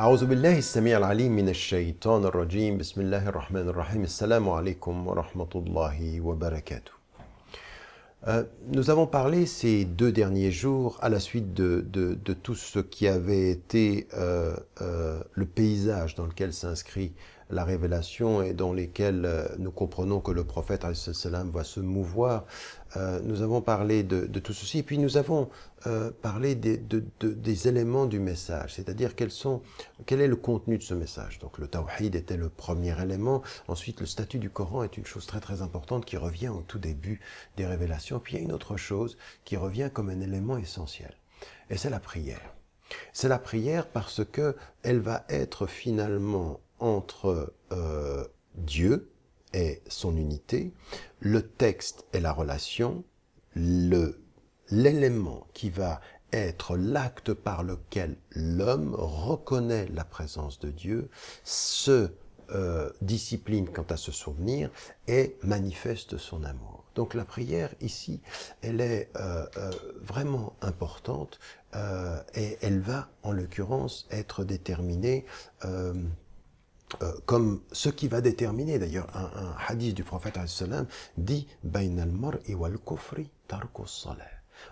أعوذ بالله السميع العليم من الشيطان الرجيم بسم الله الرحمن الرحيم السلام عليكم ورحمة الله وبركاته Euh, nous avons parlé ces deux derniers jours à la suite de, de- de tout ce qui avait été euh, euh, le paysage dans lequel s'inscrit la révélation et dans lesquels euh, nous comprenons que le prophète va se mouvoir. Euh, nous avons parlé de, tout ceci et puis nous avons euh, parlé des, de- de- des éléments du message, c'est-à-dire quels sont, quel est le contenu de ce message. Donc le tawhid était le premier élément. Ensuite, le statut du Coran est une chose très très importante qui revient au tout début des révélations. Puis il y a une autre chose qui revient comme un élément essentiel, et c'est la prière. C'est la prière parce que elle va être finalement entre euh, Dieu et son unité, le texte et la relation, le l'élément qui va être l'acte par lequel l'homme reconnaît la présence de Dieu, se euh, discipline quant à se souvenir et manifeste son amour. Donc la prière ici, elle est euh, euh, vraiment importante euh, et elle va en l'occurrence être déterminée euh, comme ce qui va déterminer, d'ailleurs, un, un hadith du prophète dit.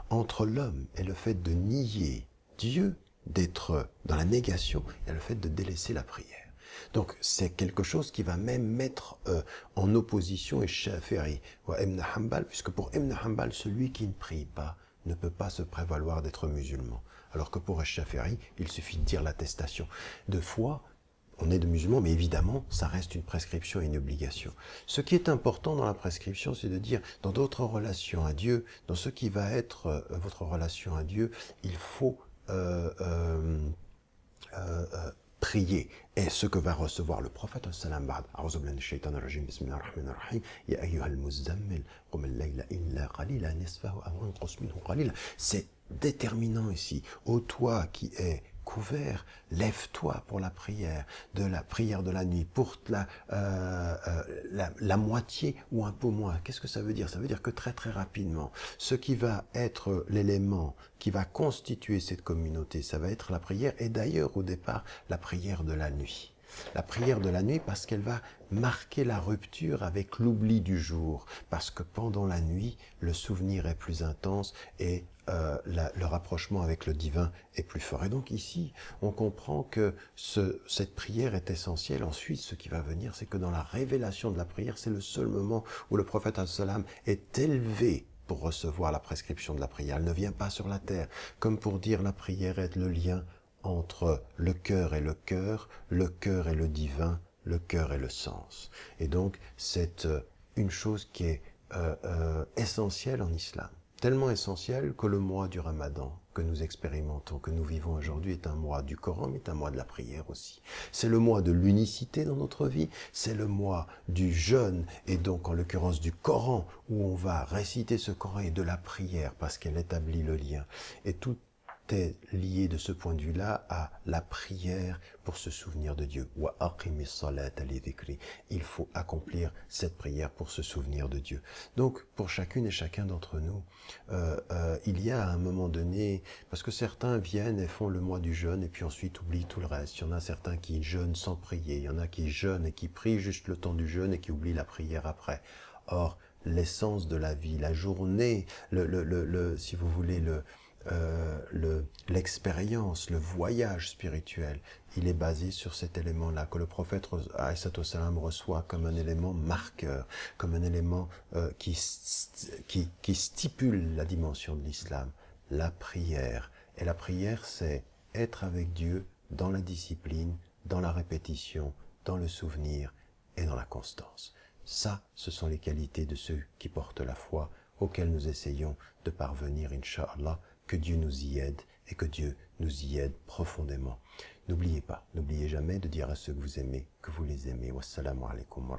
Entre l'homme et le fait de nier Dieu, d'être dans la négation, a le fait de délaisser la prière. Donc c'est quelque chose qui va même mettre euh, en opposition et Shafi'i ou Ibn Hanbal, puisque pour Ibn Hanbal, celui qui ne prie pas ne peut pas se prévaloir d'être musulman. Alors que pour Shafi'i, il suffit de dire l'attestation de foi on est de musulmans, mais évidemment, ça reste une prescription et une obligation. Ce qui est important dans la prescription, c'est de dire, dans d'autres relations à Dieu, dans ce qui va être euh, votre relation à Dieu, il faut euh, euh, prier. Et ce que va recevoir le prophète, salam ba'd. Qum al-layla. C'est déterminant ici. Ô toi qui es couvert, lève-toi pour la prière, de la prière de la nuit, pour la, euh, euh, la, la moitié ou un peu moins. Qu'est-ce que ça veut dire? Ça veut dire que très très rapidement, ce qui va être l'élément qui va constituer cette communauté, ça va être la prière, et d'ailleurs au départ, la prière de la nuit. La prière de la nuit parce qu'elle va marquer la rupture avec l'oubli du jour, parce que pendant la nuit, le souvenir est plus intense et euh, le rapprochement avec le divin est plus fort. Et donc ici, on comprend que ce- cette prière est essentielle. Ensuite, ce qui va venir, c'est que dans la révélation de la prière, c'est le seul moment où le prophète salam est élevé pour recevoir la prescription de la prière. Elle ne vient pas sur la terre, comme pour dire la prière est le lien entre le cœur et le cœur, le cœur et le divin, le cœur et le sens. Et donc, c'est euh, une chose qui est euh, euh, essentielle en islam. Tellement essentielle que le mois du ramadan que nous expérimentons, que nous vivons aujourd'hui, est un mois du Coran, mais est un mois de la prière aussi. C'est le mois de l'unicité dans notre vie, c'est le mois du jeûne, et donc en l'occurrence du Coran, où on va réciter ce Coran et de la prière, parce qu'elle établit le lien. Et tout lié de ce point de vue-là à la prière pour se souvenir de Dieu. Il faut accomplir cette prière pour se souvenir de Dieu. Donc, pour chacune et chacun d'entre nous, euh, euh, il y a à un moment donné, parce que certains viennent et font le mois du jeûne et puis ensuite oublient tout le reste. Il y en a certains qui jeûnent sans prier. Il y en a qui jeûnent et qui prient juste le temps du jeûne et qui oublient la prière après. Or, l'essence de la vie, la journée, le, le, le, le- si vous voulez, le, euh, le- l'expérience, le voyage spirituel, il est basé sur cet élément-là que le prophète salam reçoit comme un élément marqueur, comme un élément euh, qui, qui, qui stipule la dimension de l'islam, la prière. Et la prière, c'est être avec Dieu dans la discipline, dans la répétition, dans le souvenir et dans la constance. Ça, ce sont les qualités de ceux qui portent la foi, auxquelles nous essayons de parvenir, Inch'Allah, que Dieu nous y aide et que Dieu nous y aide profondément. N'oubliez pas, n'oubliez jamais de dire à ceux que vous aimez que vous les aimez. Wassalamu alaikum wa.